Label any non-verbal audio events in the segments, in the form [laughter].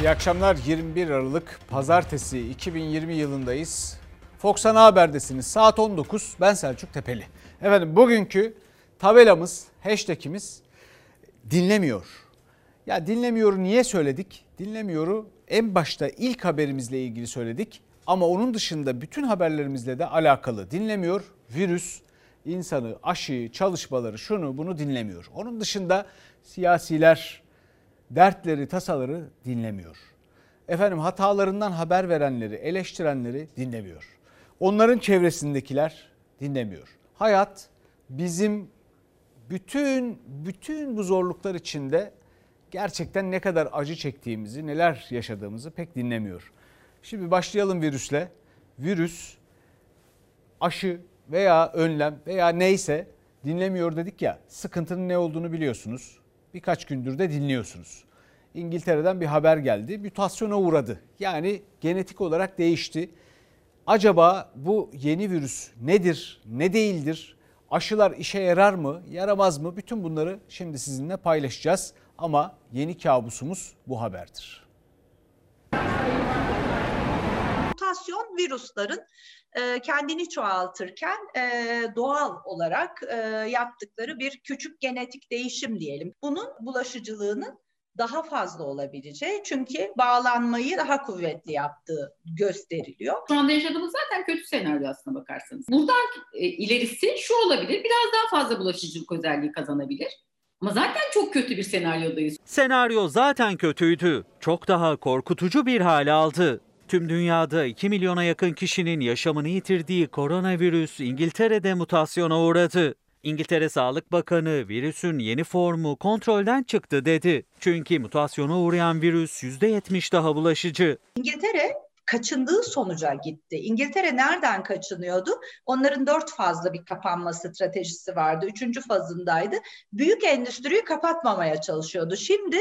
İyi akşamlar. 21 Aralık Pazartesi 2020 yılındayız. Fox Ana Haber'desiniz. Saat 19. Ben Selçuk Tepeli. Efendim bugünkü tabelamız, hashtagimiz dinlemiyor. Ya dinlemiyoru niye söyledik? Dinlemiyoru en başta ilk haberimizle ilgili söyledik. Ama onun dışında bütün haberlerimizle de alakalı. Dinlemiyor virüs, insanı, aşı, çalışmaları, şunu bunu dinlemiyor. Onun dışında siyasiler, dertleri, tasaları dinlemiyor. Efendim hatalarından haber verenleri, eleştirenleri dinlemiyor. Onların çevresindekiler dinlemiyor. Hayat bizim bütün bütün bu zorluklar içinde gerçekten ne kadar acı çektiğimizi, neler yaşadığımızı pek dinlemiyor. Şimdi başlayalım virüsle. Virüs aşı veya önlem veya neyse dinlemiyor dedik ya. Sıkıntının ne olduğunu biliyorsunuz. Birkaç gündür de dinliyorsunuz. İngiltere'den bir haber geldi. Mutasyona uğradı. Yani genetik olarak değişti. Acaba bu yeni virüs nedir, ne değildir? Aşılar işe yarar mı, yaramaz mı? Bütün bunları şimdi sizinle paylaşacağız. Ama yeni kabusumuz bu haberdir. Mutasyon virüslerin e, kendini çoğaltırken e, doğal olarak e, yaptıkları bir küçük genetik değişim diyelim. Bunun bulaşıcılığının daha fazla olabileceği çünkü bağlanmayı daha kuvvetli yaptığı gösteriliyor. Şu anda yaşadığımız zaten kötü senaryo aslına bakarsanız. Buradan e, ilerisi şu olabilir, biraz daha fazla bulaşıcılık özelliği kazanabilir. Ama zaten çok kötü bir senaryodayız. Senaryo zaten kötüydü. Çok daha korkutucu bir hale aldı. Tüm dünyada 2 milyona yakın kişinin yaşamını yitirdiği koronavirüs İngiltere'de mutasyona uğradı. İngiltere Sağlık Bakanı virüsün yeni formu kontrolden çıktı dedi. Çünkü mutasyona uğrayan virüs %70 daha bulaşıcı. İngiltere kaçındığı sonuca gitti. İngiltere nereden kaçınıyordu? Onların dört fazla bir kapanma stratejisi vardı. Üçüncü fazındaydı. Büyük endüstriyi kapatmamaya çalışıyordu. Şimdi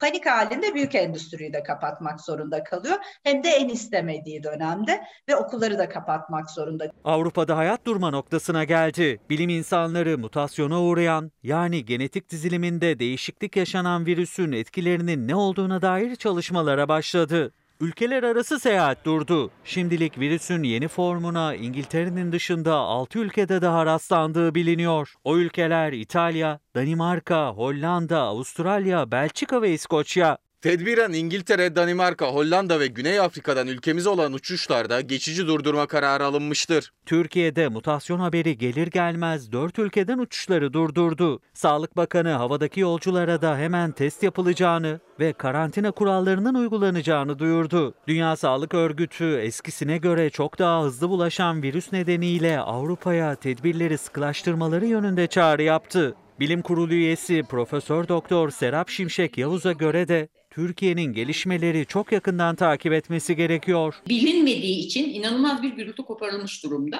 panik halinde büyük endüstriyi de kapatmak zorunda kalıyor. Hem de en istemediği dönemde ve okulları da kapatmak zorunda. Avrupa'da hayat durma noktasına geldi. Bilim insanları mutasyona uğrayan yani genetik diziliminde değişiklik yaşanan virüsün etkilerinin ne olduğuna dair çalışmalara başladı. Ülkeler arası seyahat durdu. Şimdilik virüsün yeni formuna İngiltere'nin dışında 6 ülkede daha rastlandığı biliniyor. O ülkeler İtalya, Danimarka, Hollanda, Avustralya, Belçika ve İskoçya. Tedbiren İngiltere, Danimarka, Hollanda ve Güney Afrika'dan ülkemize olan uçuşlarda geçici durdurma kararı alınmıştır. Türkiye'de mutasyon haberi gelir gelmez 4 ülkeden uçuşları durdurdu. Sağlık Bakanı havadaki yolculara da hemen test yapılacağını ve karantina kurallarının uygulanacağını duyurdu. Dünya Sağlık Örgütü eskisine göre çok daha hızlı bulaşan virüs nedeniyle Avrupa'ya tedbirleri sıkılaştırmaları yönünde çağrı yaptı. Bilim Kurulu üyesi Profesör Doktor Serap Şimşek Yavuz'a göre de Türkiye'nin gelişmeleri çok yakından takip etmesi gerekiyor. Bilinmediği için inanılmaz bir gürültü koparılmış durumda.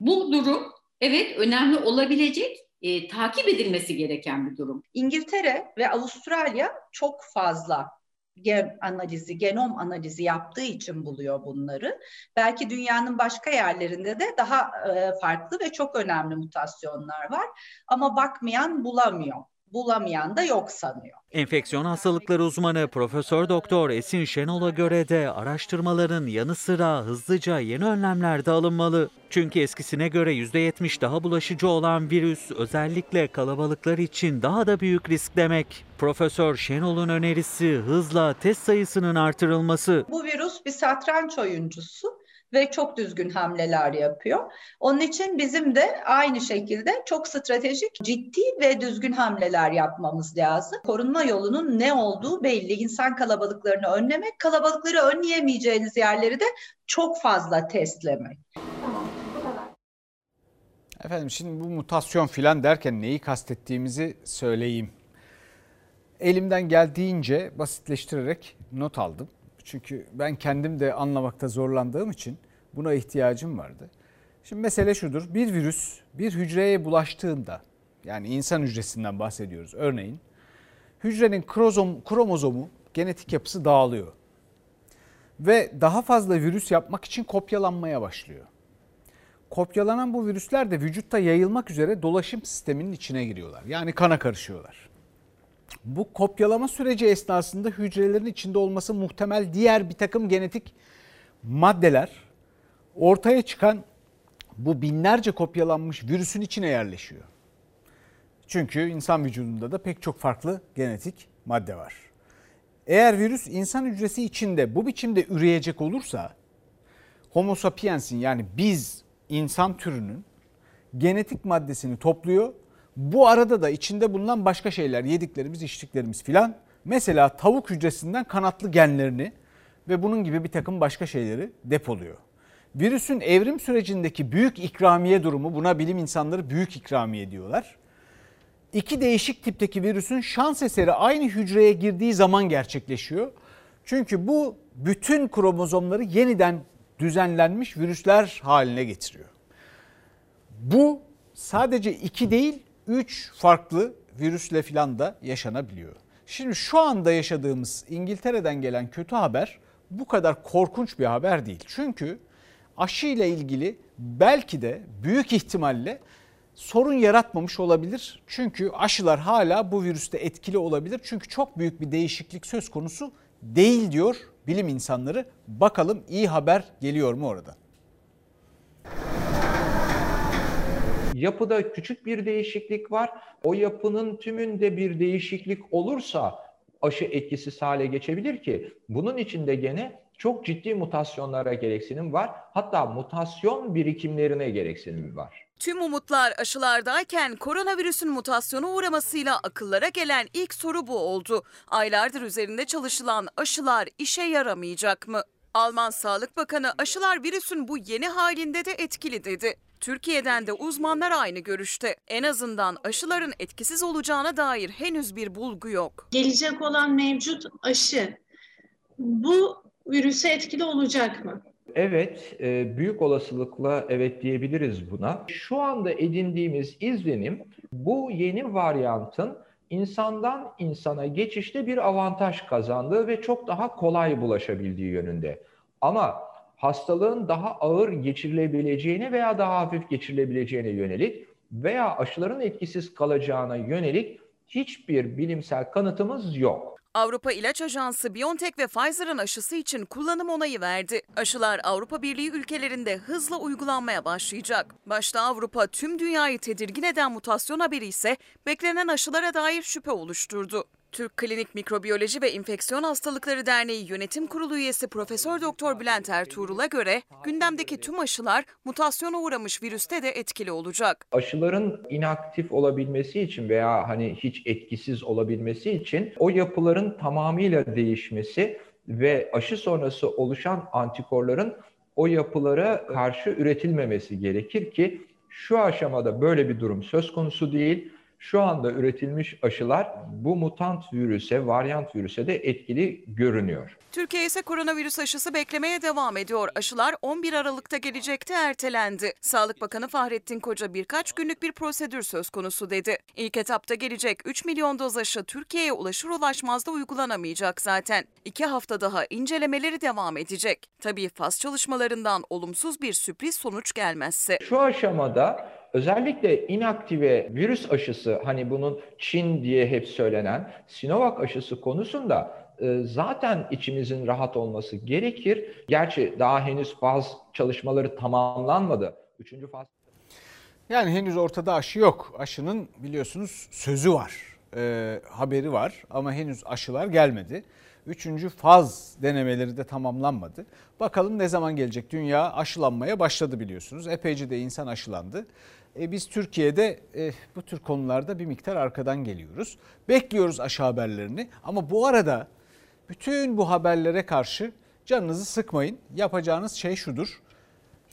Bu durum evet önemli olabilecek e, takip edilmesi gereken bir durum. İngiltere ve Avustralya çok fazla gen analizi, genom analizi yaptığı için buluyor bunları. Belki dünyanın başka yerlerinde de daha e, farklı ve çok önemli mutasyonlar var ama bakmayan bulamıyor bulamayan da yok sanıyor. Enfeksiyon hastalıkları uzmanı Profesör Doktor Esin Şenol'a göre de araştırmaların yanı sıra hızlıca yeni önlemler de alınmalı. Çünkü eskisine göre %70 daha bulaşıcı olan virüs özellikle kalabalıklar için daha da büyük risk demek. Profesör Şenol'un önerisi hızla test sayısının artırılması. Bu virüs bir satranç oyuncusu ve çok düzgün hamleler yapıyor. Onun için bizim de aynı şekilde çok stratejik, ciddi ve düzgün hamleler yapmamız lazım. Korunma yolunun ne olduğu belli. İnsan kalabalıklarını önlemek, kalabalıkları önleyemeyeceğiniz yerleri de çok fazla testlemek. Efendim şimdi bu mutasyon filan derken neyi kastettiğimizi söyleyeyim. Elimden geldiğince basitleştirerek not aldım. Çünkü ben kendim de anlamakta zorlandığım için buna ihtiyacım vardı. Şimdi mesele şudur. Bir virüs bir hücreye bulaştığında yani insan hücresinden bahsediyoruz örneğin. Hücrenin krozom, kromozomu genetik yapısı dağılıyor. Ve daha fazla virüs yapmak için kopyalanmaya başlıyor. Kopyalanan bu virüsler de vücutta yayılmak üzere dolaşım sisteminin içine giriyorlar. Yani kana karışıyorlar. Bu kopyalama süreci esnasında hücrelerin içinde olması muhtemel diğer bir takım genetik maddeler ortaya çıkan bu binlerce kopyalanmış virüsün içine yerleşiyor. Çünkü insan vücudunda da pek çok farklı genetik madde var. Eğer virüs insan hücresi içinde bu biçimde üreyecek olursa Homo sapiens'in yani biz insan türünün genetik maddesini topluyor. Bu arada da içinde bulunan başka şeyler yediklerimiz içtiklerimiz filan mesela tavuk hücresinden kanatlı genlerini ve bunun gibi bir takım başka şeyleri depoluyor. Virüsün evrim sürecindeki büyük ikramiye durumu buna bilim insanları büyük ikramiye diyorlar. İki değişik tipteki virüsün şans eseri aynı hücreye girdiği zaman gerçekleşiyor. Çünkü bu bütün kromozomları yeniden düzenlenmiş virüsler haline getiriyor. Bu sadece iki değil üç farklı virüsle filan da yaşanabiliyor. Şimdi şu anda yaşadığımız İngiltere'den gelen kötü haber bu kadar korkunç bir haber değil. Çünkü aşı ile ilgili belki de büyük ihtimalle sorun yaratmamış olabilir. Çünkü aşılar hala bu virüste etkili olabilir. Çünkü çok büyük bir değişiklik söz konusu değil diyor bilim insanları. Bakalım iyi haber geliyor mu orada? Yapıda küçük bir değişiklik var. O yapının tümünde bir değişiklik olursa aşı etkisiz hale geçebilir ki bunun içinde gene çok ciddi mutasyonlara gereksinim var. Hatta mutasyon birikimlerine gereksinim var. Tüm umutlar aşılardayken koronavirüsün mutasyona uğramasıyla akıllara gelen ilk soru bu oldu. Aylardır üzerinde çalışılan aşılar işe yaramayacak mı? Alman Sağlık Bakanı aşılar virüsün bu yeni halinde de etkili dedi. Türkiye'den de uzmanlar aynı görüşte. En azından aşıların etkisiz olacağına dair henüz bir bulgu yok. Gelecek olan mevcut aşı bu virüse etkili olacak mı? Evet, e, büyük olasılıkla evet diyebiliriz buna. Şu anda edindiğimiz izlenim bu yeni varyantın insandan insana geçişte bir avantaj kazandığı ve çok daha kolay bulaşabildiği yönünde. Ama hastalığın daha ağır geçirilebileceğine veya daha hafif geçirilebileceğine yönelik veya aşıların etkisiz kalacağına yönelik hiçbir bilimsel kanıtımız yok. Avrupa İlaç Ajansı BioNTech ve Pfizer'ın aşısı için kullanım onayı verdi. Aşılar Avrupa Birliği ülkelerinde hızla uygulanmaya başlayacak. Başta Avrupa tüm dünyayı tedirgin eden mutasyon haberi ise beklenen aşılara dair şüphe oluşturdu. Türk Klinik Mikrobiyoloji ve İnfeksiyon Hastalıkları Derneği Yönetim Kurulu üyesi Profesör Doktor Bülent Ertuğrul'a göre gündemdeki tüm aşılar mutasyona uğramış virüste de etkili olacak. Aşıların inaktif olabilmesi için veya hani hiç etkisiz olabilmesi için o yapıların tamamıyla değişmesi ve aşı sonrası oluşan antikorların o yapılara karşı üretilmemesi gerekir ki şu aşamada böyle bir durum söz konusu değil. Şu anda üretilmiş aşılar bu mutant virüse, varyant virüse de etkili görünüyor. Türkiye ise koronavirüs aşısı beklemeye devam ediyor. Aşılar 11 Aralık'ta gelecekte ertelendi. Sağlık Bakanı Fahrettin Koca birkaç günlük bir prosedür söz konusu dedi. İlk etapta gelecek 3 milyon doz aşı Türkiye'ye ulaşır ulaşmaz da uygulanamayacak zaten. İki hafta daha incelemeleri devam edecek. Tabii faz çalışmalarından olumsuz bir sürpriz sonuç gelmezse. Şu aşamada özellikle inaktive virüs aşısı hani bunun Çin diye hep söylenen Sinovac aşısı konusunda e, zaten içimizin rahat olması gerekir. Gerçi daha henüz faz çalışmaları tamamlanmadı. Üçüncü faz Yani henüz ortada aşı yok. Aşının biliyorsunuz sözü var, e, haberi var ama henüz aşılar gelmedi. Üçüncü faz denemeleri de tamamlanmadı. Bakalım ne zaman gelecek? Dünya aşılanmaya başladı biliyorsunuz. Epeyce de insan aşılandı. E biz Türkiye'de e, bu tür konularda bir miktar arkadan geliyoruz. Bekliyoruz aşı haberlerini ama bu arada bütün bu haberlere karşı canınızı sıkmayın. Yapacağınız şey şudur.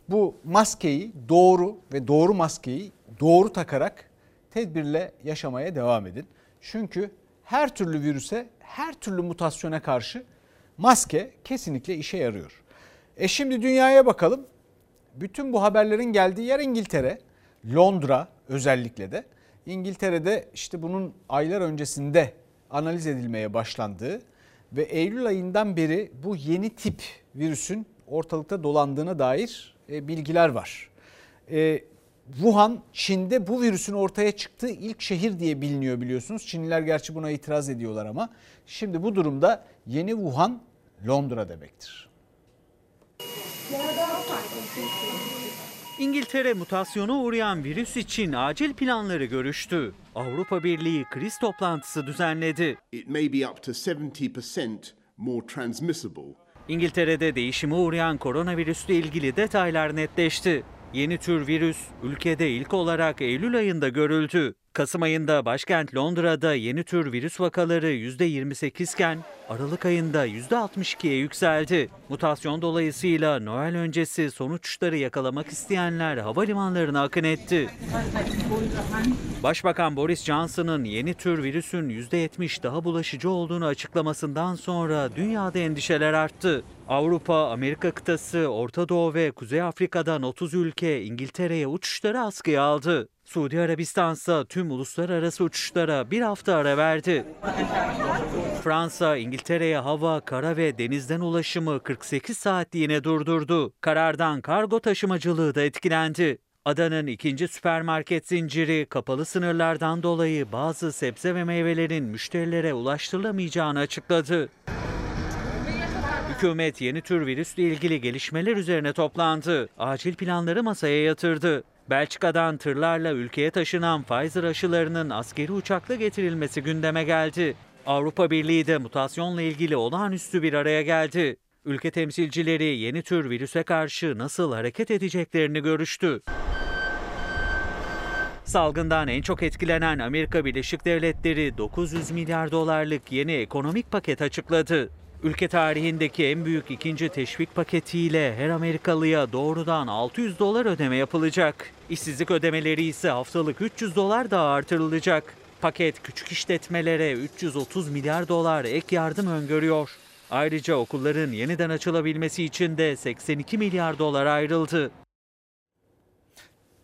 Bu maskeyi doğru ve doğru maskeyi doğru takarak tedbirle yaşamaya devam edin. Çünkü her türlü virüse, her türlü mutasyona karşı maske kesinlikle işe yarıyor. E şimdi dünyaya bakalım. Bütün bu haberlerin geldiği yer İngiltere. Londra özellikle de. İngiltere'de işte bunun aylar öncesinde analiz edilmeye başlandığı ve Eylül ayından beri bu yeni tip virüsün ortalıkta dolandığına dair e, bilgiler var. E, Wuhan Çin'de bu virüsün ortaya çıktığı ilk şehir diye biliniyor biliyorsunuz. Çinliler gerçi buna itiraz ediyorlar ama şimdi bu durumda yeni Wuhan Londra demektir. İngiltere mutasyona uğrayan virüs için acil planları görüştü. Avrupa Birliği kriz toplantısı düzenledi. It may be up to 70% more transmissible. İngiltere'de değişime uğrayan koronavirüsle ilgili detaylar netleşti. Yeni tür virüs ülkede ilk olarak Eylül ayında görüldü. Kasım ayında başkent Londra'da yeni tür virüs vakaları %28 iken Aralık ayında %62'ye yükseldi. Mutasyon dolayısıyla Noel öncesi sonuçları yakalamak isteyenler havalimanlarına akın etti. Başbakan Boris Johnson'ın yeni tür virüsün %70 daha bulaşıcı olduğunu açıklamasından sonra dünyada endişeler arttı. Avrupa, Amerika kıtası, Orta Doğu ve Kuzey Afrika'dan 30 ülke İngiltere'ye uçuşları askıya aldı. Suudi Arabistan ise tüm uluslararası uçuşlara bir hafta ara verdi. Fransa, İngiltere'ye hava, kara ve denizden ulaşımı 48 saatliğine durdurdu. Karardan kargo taşımacılığı da etkilendi. Adanın ikinci süpermarket zinciri kapalı sınırlardan dolayı bazı sebze ve meyvelerin müşterilere ulaştırılamayacağını açıkladı. Hükümet yeni tür virüsle ilgili gelişmeler üzerine toplandı. Acil planları masaya yatırdı. Belçika'dan tırlarla ülkeye taşınan Pfizer aşılarının askeri uçakla getirilmesi gündeme geldi. Avrupa Birliği de mutasyonla ilgili olağanüstü bir araya geldi. Ülke temsilcileri yeni tür virüse karşı nasıl hareket edeceklerini görüştü. Salgından en çok etkilenen Amerika Birleşik Devletleri 900 milyar dolarlık yeni ekonomik paket açıkladı. Ülke tarihindeki en büyük ikinci teşvik paketiyle her Amerikalıya doğrudan 600 dolar ödeme yapılacak. İşsizlik ödemeleri ise haftalık 300 dolar daha artırılacak. Paket küçük işletmelere 330 milyar dolar ek yardım öngörüyor. Ayrıca okulların yeniden açılabilmesi için de 82 milyar dolar ayrıldı.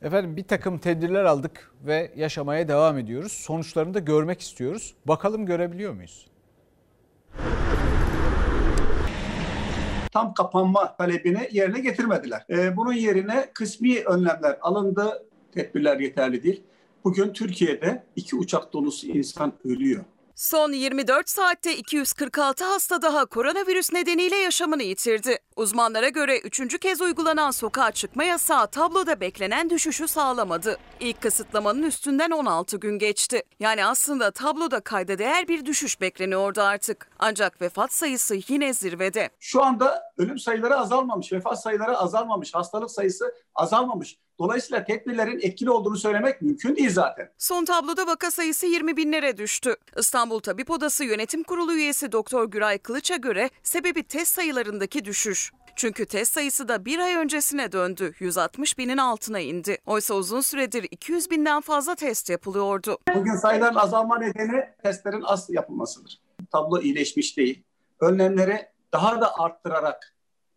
Efendim bir takım tedbirler aldık ve yaşamaya devam ediyoruz. Sonuçlarını da görmek istiyoruz. Bakalım görebiliyor muyuz? Tam kapanma talebini yerine getirmediler. Ee, bunun yerine kısmi önlemler alındı. Tedbirler yeterli değil. Bugün Türkiye'de iki uçak dolusu insan ölüyor. Son 24 saatte 246 hasta daha koronavirüs nedeniyle yaşamını yitirdi. Uzmanlara göre üçüncü kez uygulanan sokağa çıkma yasağı tabloda beklenen düşüşü sağlamadı. İlk kısıtlamanın üstünden 16 gün geçti. Yani aslında tabloda kayda değer bir düşüş bekleniyordu artık. Ancak vefat sayısı yine zirvede. Şu anda ölüm sayıları azalmamış, vefat sayıları azalmamış, hastalık sayısı azalmamış. Dolayısıyla tedbirlerin etkili olduğunu söylemek mümkün değil zaten. Son tabloda vaka sayısı 20 binlere düştü. İstanbul Tabip Odası Yönetim Kurulu üyesi Doktor Güray Kılıç'a göre sebebi test sayılarındaki düşüş. Çünkü test sayısı da bir ay öncesine döndü. 160 binin altına indi. Oysa uzun süredir 200 binden fazla test yapılıyordu. Bugün sayıların azalma nedeni testlerin az yapılmasıdır. Tablo iyileşmiş değil. Önlemleri daha da arttırarak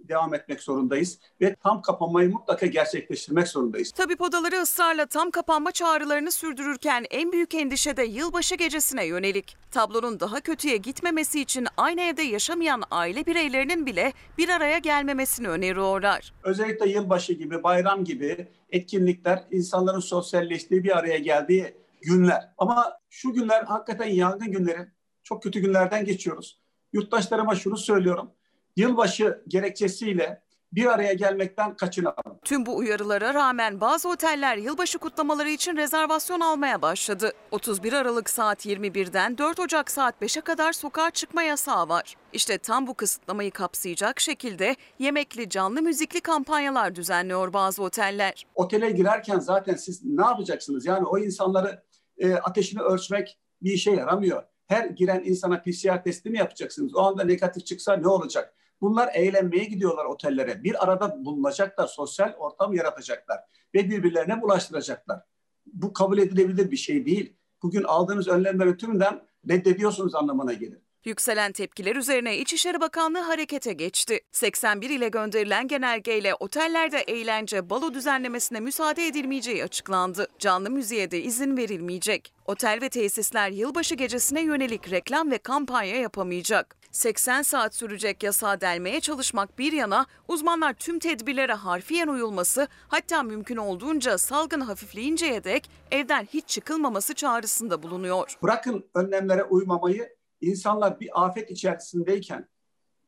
devam etmek zorundayız ve tam kapanmayı mutlaka gerçekleştirmek zorundayız. Tabip odaları ısrarla tam kapanma çağrılarını sürdürürken en büyük endişe de yılbaşı gecesine yönelik. Tablonun daha kötüye gitmemesi için aynı evde yaşamayan aile bireylerinin bile bir araya gelmemesini öneriyorlar. Özellikle yılbaşı gibi, bayram gibi etkinlikler insanların sosyalleştiği bir araya geldiği günler. Ama şu günler hakikaten yangın günleri. Çok kötü günlerden geçiyoruz. Yurttaşlarıma şunu söylüyorum yılbaşı gerekçesiyle bir araya gelmekten kaçınalım. Tüm bu uyarılara rağmen bazı oteller yılbaşı kutlamaları için rezervasyon almaya başladı. 31 Aralık saat 21'den 4 Ocak saat 5'e kadar sokağa çıkma yasağı var. İşte tam bu kısıtlamayı kapsayacak şekilde yemekli canlı müzikli kampanyalar düzenliyor bazı oteller. Otele girerken zaten siz ne yapacaksınız? Yani o insanları e, ateşini ölçmek bir işe yaramıyor. Her giren insana PCR testi mi yapacaksınız? O anda negatif çıksa ne olacak? Bunlar eğlenmeye gidiyorlar otellere. Bir arada bulunacaklar, sosyal ortam yaratacaklar ve birbirlerine bulaştıracaklar. Bu kabul edilebilir bir şey değil. Bugün aldığınız önlemlerin tümünden reddediyorsunuz anlamına gelir. Yükselen tepkiler üzerine İçişleri Bakanlığı harekete geçti. 81 ile gönderilen genelgeyle otellerde eğlence, balo düzenlemesine müsaade edilmeyeceği açıklandı. Canlı müziğe de izin verilmeyecek. Otel ve tesisler yılbaşı gecesine yönelik reklam ve kampanya yapamayacak. 80 saat sürecek yasağı delmeye çalışmak bir yana uzmanlar tüm tedbirlere harfiyen uyulması hatta mümkün olduğunca salgın hafifleyinceye dek evden hiç çıkılmaması çağrısında bulunuyor. Bırakın önlemlere uymamayı insanlar bir afet içerisindeyken,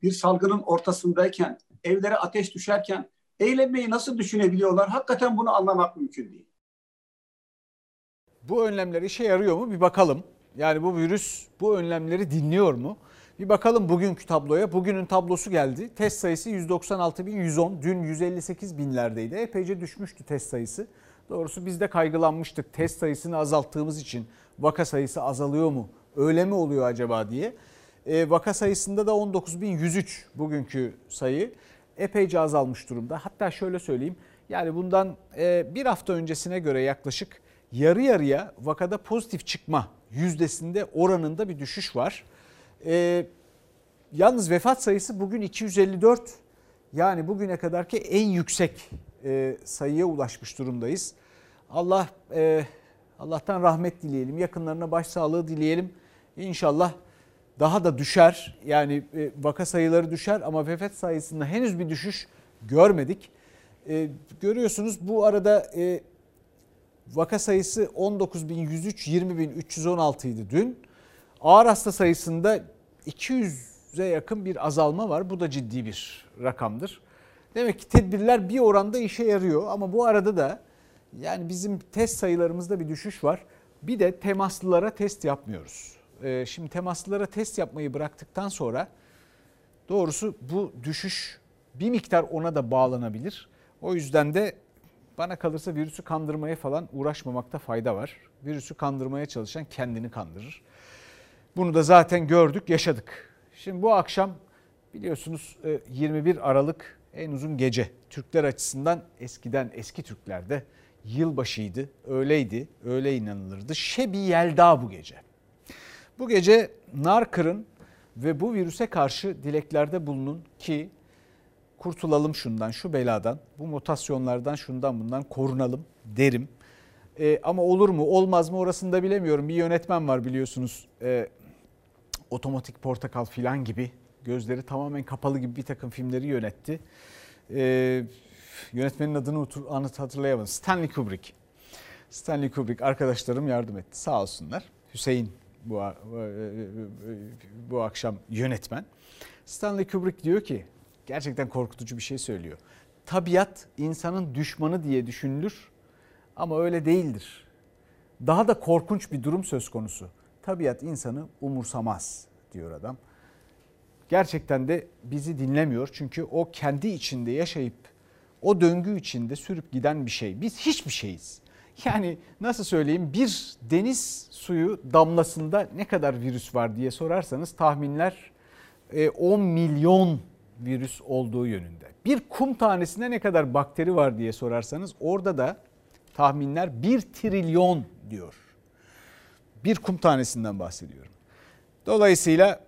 bir salgının ortasındayken, evlere ateş düşerken eğlenmeyi nasıl düşünebiliyorlar? Hakikaten bunu anlamak mümkün değil. Bu önlemler işe yarıyor mu bir bakalım. Yani bu virüs bu önlemleri dinliyor mu? Bir bakalım bugünkü tabloya. Bugünün tablosu geldi. Test sayısı 196.110. Dün 158 binlerdeydi. Epeyce düşmüştü test sayısı. Doğrusu biz de kaygılanmıştık. Test sayısını azalttığımız için vaka sayısı azalıyor mu? Öyle mi oluyor acaba diye. E, vaka sayısında da 19.103 bugünkü sayı. Epeyce azalmış durumda. Hatta şöyle söyleyeyim. Yani bundan e, bir hafta öncesine göre yaklaşık yarı yarıya vakada pozitif çıkma yüzdesinde oranında bir düşüş var. E, yalnız vefat sayısı bugün 254. Yani bugüne kadarki en yüksek e, sayıya ulaşmış durumdayız. Allah e, Allah'tan rahmet dileyelim, yakınlarına başsağlığı dileyelim. İnşallah daha da düşer. Yani e, vaka sayıları düşer ama vefat sayısında henüz bir düşüş görmedik. E, görüyorsunuz bu arada e, vaka sayısı 19.103, 20.316 idi dün. Ağır hasta sayısında 200'e yakın bir azalma var. Bu da ciddi bir rakamdır. Demek ki tedbirler bir oranda işe yarıyor ama bu arada da yani bizim test sayılarımızda bir düşüş var. Bir de temaslılara test yapmıyoruz. Ee, şimdi temaslılara test yapmayı bıraktıktan sonra doğrusu bu düşüş bir miktar ona da bağlanabilir. O yüzden de bana kalırsa virüsü kandırmaya falan uğraşmamakta fayda var. Virüsü kandırmaya çalışan kendini kandırır. Bunu da zaten gördük, yaşadık. Şimdi bu akşam biliyorsunuz 21 e, Aralık en uzun gece. Türkler açısından eskiden eski Türklerde yılbaşıydı, öyleydi, öyle inanılırdı. Şebi Yelda bu gece. Bu gece nar kırın ve bu virüse karşı dileklerde bulunun ki kurtulalım şundan, şu beladan, bu mutasyonlardan, şundan bundan korunalım derim. E, ama olur mu, olmaz mı orasını da bilemiyorum. Bir yönetmen var biliyorsunuz. E, Otomatik Portakal filan gibi gözleri tamamen kapalı gibi bir takım filmleri yönetti. E, yönetmenin adını anıt hatırlayamadım. Stanley Kubrick. Stanley Kubrick arkadaşlarım yardım etti sağ olsunlar. Hüseyin bu, bu akşam yönetmen. Stanley Kubrick diyor ki gerçekten korkutucu bir şey söylüyor. Tabiat insanın düşmanı diye düşünülür ama öyle değildir. Daha da korkunç bir durum söz konusu. Tabiat insanı umursamaz diyor adam. Gerçekten de bizi dinlemiyor çünkü o kendi içinde yaşayıp o döngü içinde sürüp giden bir şey. Biz hiçbir şeyiz. Yani nasıl söyleyeyim bir deniz suyu damlasında ne kadar virüs var diye sorarsanız tahminler 10 e, milyon virüs olduğu yönünde. Bir kum tanesinde ne kadar bakteri var diye sorarsanız orada da tahminler 1 trilyon diyor. Bir kum tanesinden bahsediyorum. Dolayısıyla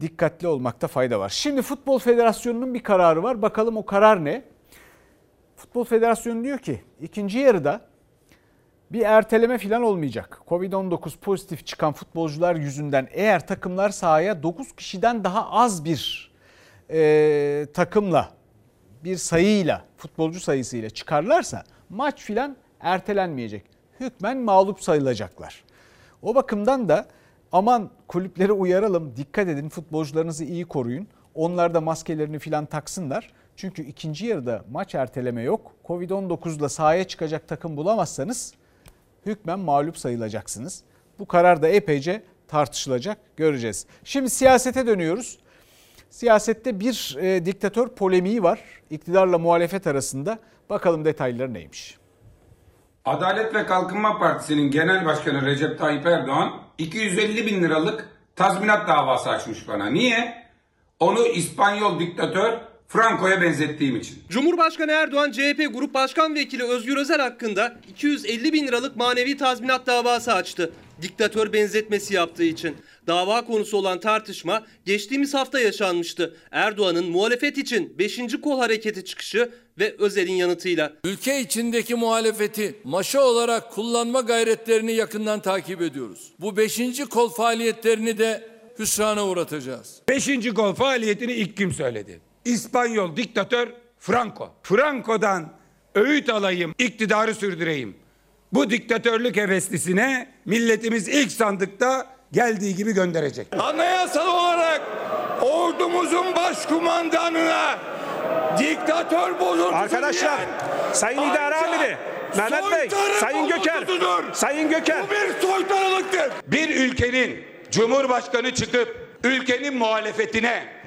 dikkatli olmakta fayda var. Şimdi Futbol Federasyonu'nun bir kararı var. Bakalım o karar ne? Futbol Federasyonu diyor ki ikinci yarıda bir erteleme falan olmayacak. Covid-19 pozitif çıkan futbolcular yüzünden eğer takımlar sahaya 9 kişiden daha az bir e, takımla bir sayıyla futbolcu sayısıyla çıkarlarsa maç filan ertelenmeyecek. Hükmen mağlup sayılacaklar. O bakımdan da aman kulüpleri uyaralım dikkat edin futbolcularınızı iyi koruyun. Onlar da maskelerini filan taksınlar. Çünkü ikinci yarıda maç erteleme yok. Covid-19 ile sahaya çıkacak takım bulamazsanız hükmen mağlup sayılacaksınız. Bu karar da epeyce tartışılacak göreceğiz. Şimdi siyasete dönüyoruz. Siyasette bir e, diktatör polemiği var iktidarla muhalefet arasında. Bakalım detayları neymiş? Adalet ve Kalkınma Partisi'nin genel başkanı Recep Tayyip Erdoğan 250 bin liralık tazminat davası açmış bana. Niye? Onu İspanyol diktatör Franco'ya benzettiğim için. Cumhurbaşkanı Erdoğan CHP Grup Başkan Vekili Özgür Özel hakkında 250 bin liralık manevi tazminat davası açtı. Diktatör benzetmesi yaptığı için. Dava konusu olan tartışma geçtiğimiz hafta yaşanmıştı. Erdoğan'ın muhalefet için 5. kol hareketi çıkışı ve Özel'in yanıtıyla. Ülke içindeki muhalefeti maşa olarak kullanma gayretlerini yakından takip ediyoruz. Bu 5. kol faaliyetlerini de hüsrana uğratacağız. Beşinci gol faaliyetini ilk kim söyledi? İspanyol diktatör Franco. Franco'dan öğüt alayım, iktidarı sürdüreyim. Bu diktatörlük heveslisine milletimiz ilk sandıkta geldiği gibi gönderecek. Anayasal olarak ordumuzun başkumandanına diktatör bozuntusu Arkadaşlar, diyen Sayın İdare ancak Amiri, Mehmet Bey, Sayın Göker. Sayın Göker. Bu bir soytarılıktır. Bir ülkenin cumhurbaşkanı çıkıp ülkenin muhalefetine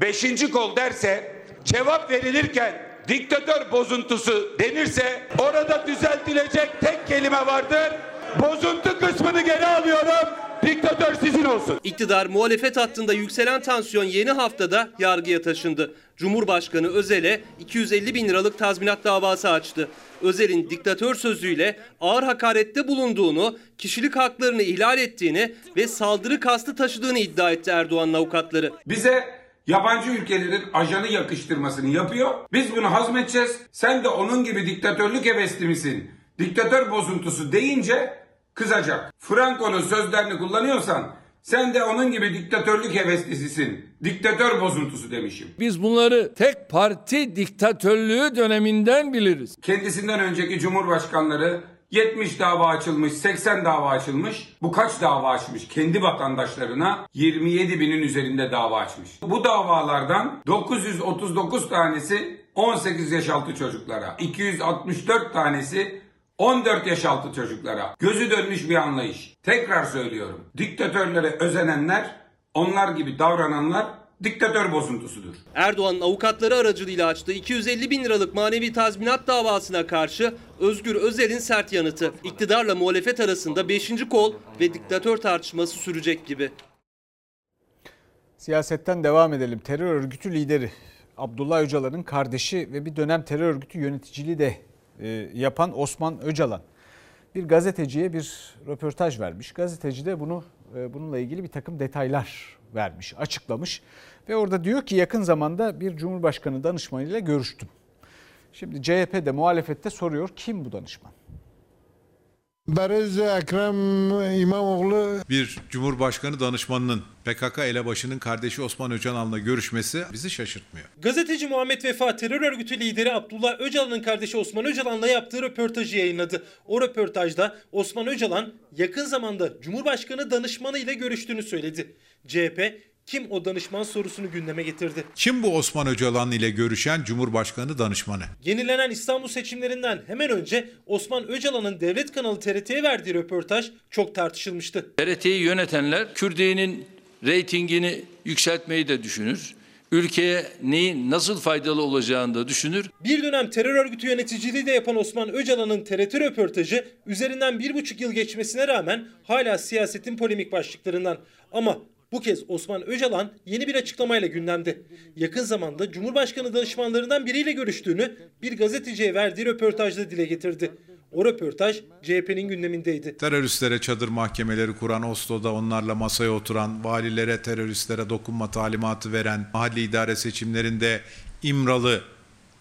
beşinci kol derse cevap verilirken diktatör bozuntusu denirse orada düzeltilecek tek kelime vardır. Bozuntu kısmını geri alıyorum. Diktatör sizin olsun. İktidar muhalefet hattında yükselen tansiyon yeni haftada yargıya taşındı. Cumhurbaşkanı Özel'e 250 bin liralık tazminat davası açtı. Özel'in diktatör sözüyle ağır hakarette bulunduğunu, kişilik haklarını ihlal ettiğini ve saldırı kastı taşıdığını iddia etti Erdoğan'ın avukatları. Bize yabancı ülkelerin ajanı yakıştırmasını yapıyor. Biz bunu hazmedeceğiz. Sen de onun gibi diktatörlük hevesli misin? Diktatör bozuntusu deyince kızacak. Franco'nun sözlerini kullanıyorsan sen de onun gibi diktatörlük heveslisisin. Diktatör bozuntusu demişim. Biz bunları tek parti diktatörlüğü döneminden biliriz. Kendisinden önceki cumhurbaşkanları 70 dava açılmış, 80 dava açılmış. Bu kaç dava açmış? Kendi vatandaşlarına 27 binin üzerinde dava açmış. Bu davalardan 939 tanesi 18 yaş altı çocuklara, 264 tanesi 14 yaş altı çocuklara. Gözü dönmüş bir anlayış. Tekrar söylüyorum. Diktatörlere özenenler, onlar gibi davrananlar diktatör bozuntusudur. Erdoğan'ın avukatları aracılığıyla açtığı 250 bin liralık manevi tazminat davasına karşı Özgür Özel'in sert yanıtı. İktidarla muhalefet arasında 5. kol ve diktatör tartışması sürecek gibi. Siyasetten devam edelim. Terör örgütü lideri Abdullah Öcalan'ın kardeşi ve bir dönem terör örgütü yöneticiliği de e, yapan Osman Öcalan bir gazeteciye bir röportaj vermiş. Gazeteci de bunu bununla ilgili bir takım detaylar vermiş, açıklamış ve orada diyor ki yakın zamanda bir Cumhurbaşkanı danışmanıyla görüştüm. Şimdi CHP de muhalefette soruyor kim bu danışman? Barız Ekrem İmamoğlu Bir Cumhurbaşkanı danışmanının PKK elebaşının kardeşi Osman Öcalan'la görüşmesi bizi şaşırtmıyor. Gazeteci Muhammed Vefa terör örgütü lideri Abdullah Öcalan'ın kardeşi Osman Öcalan'la yaptığı röportajı yayınladı. O röportajda Osman Öcalan yakın zamanda Cumhurbaşkanı danışmanı ile görüştüğünü söyledi. CHP kim o danışman sorusunu gündeme getirdi. Kim bu Osman Öcalan ile görüşen Cumhurbaşkanı danışmanı? Yenilenen İstanbul seçimlerinden hemen önce Osman Öcalan'ın devlet kanalı TRT'ye verdiği röportaj çok tartışılmıştı. TRT'yi yönetenler Kürdiye'nin reytingini yükseltmeyi de düşünür. Ülkeye neyin nasıl faydalı olacağını da düşünür. Bir dönem terör örgütü yöneticiliği de yapan Osman Öcalan'ın TRT röportajı üzerinden bir buçuk yıl geçmesine rağmen hala siyasetin polemik başlıklarından. Ama bu kez Osman Öcalan yeni bir açıklamayla gündemde. Yakın zamanda Cumhurbaşkanı danışmanlarından biriyle görüştüğünü bir gazeteciye verdiği röportajda dile getirdi. O röportaj CHP'nin gündemindeydi. Teröristlere çadır mahkemeleri kuran, Oslo'da onlarla masaya oturan, valilere teröristlere dokunma talimatı veren, mahalli idare seçimlerinde İmralı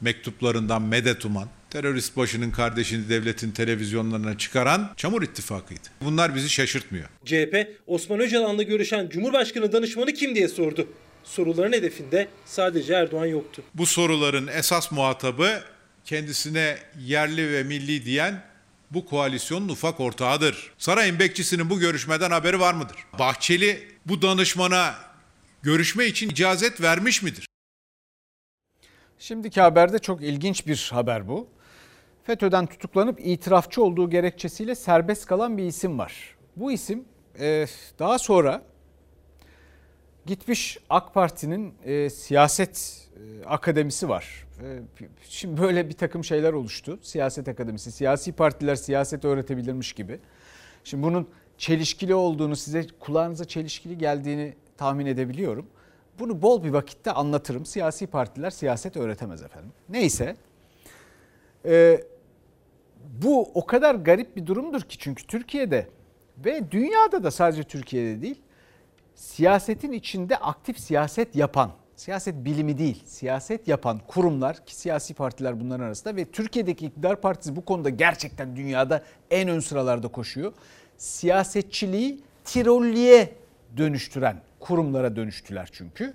mektuplarından medet uman, terörist başının kardeşini devletin televizyonlarına çıkaran Çamur İttifakı'ydı. Bunlar bizi şaşırtmıyor. CHP Osman Öcalan'la görüşen Cumhurbaşkanı danışmanı kim diye sordu. Soruların hedefinde sadece Erdoğan yoktu. Bu soruların esas muhatabı kendisine yerli ve milli diyen bu koalisyonun ufak ortağıdır. Sarayın bekçisinin bu görüşmeden haberi var mıdır? Bahçeli bu danışmana görüşme için icazet vermiş midir? Şimdiki haberde çok ilginç bir haber bu. FETÖ'den tutuklanıp itirafçı olduğu gerekçesiyle serbest kalan bir isim var. Bu isim e, daha sonra gitmiş AK Parti'nin e, siyaset e, akademisi var. Şimdi böyle bir takım şeyler oluştu. Siyaset akademisi, siyasi partiler siyaset öğretebilirmiş gibi. Şimdi bunun çelişkili olduğunu size kulağınıza çelişkili geldiğini tahmin edebiliyorum. Bunu bol bir vakitte anlatırım. Siyasi partiler siyaset öğretemez efendim. Neyse. Ee, bu o kadar garip bir durumdur ki çünkü Türkiye'de ve dünyada da sadece Türkiye'de değil siyasetin içinde aktif siyaset yapan, siyaset bilimi değil, siyaset yapan kurumlar ki siyasi partiler bunların arasında ve Türkiye'deki iktidar partisi bu konuda gerçekten dünyada en ön sıralarda koşuyor. Siyasetçiliği tirolliye dönüştüren kurumlara dönüştüler çünkü.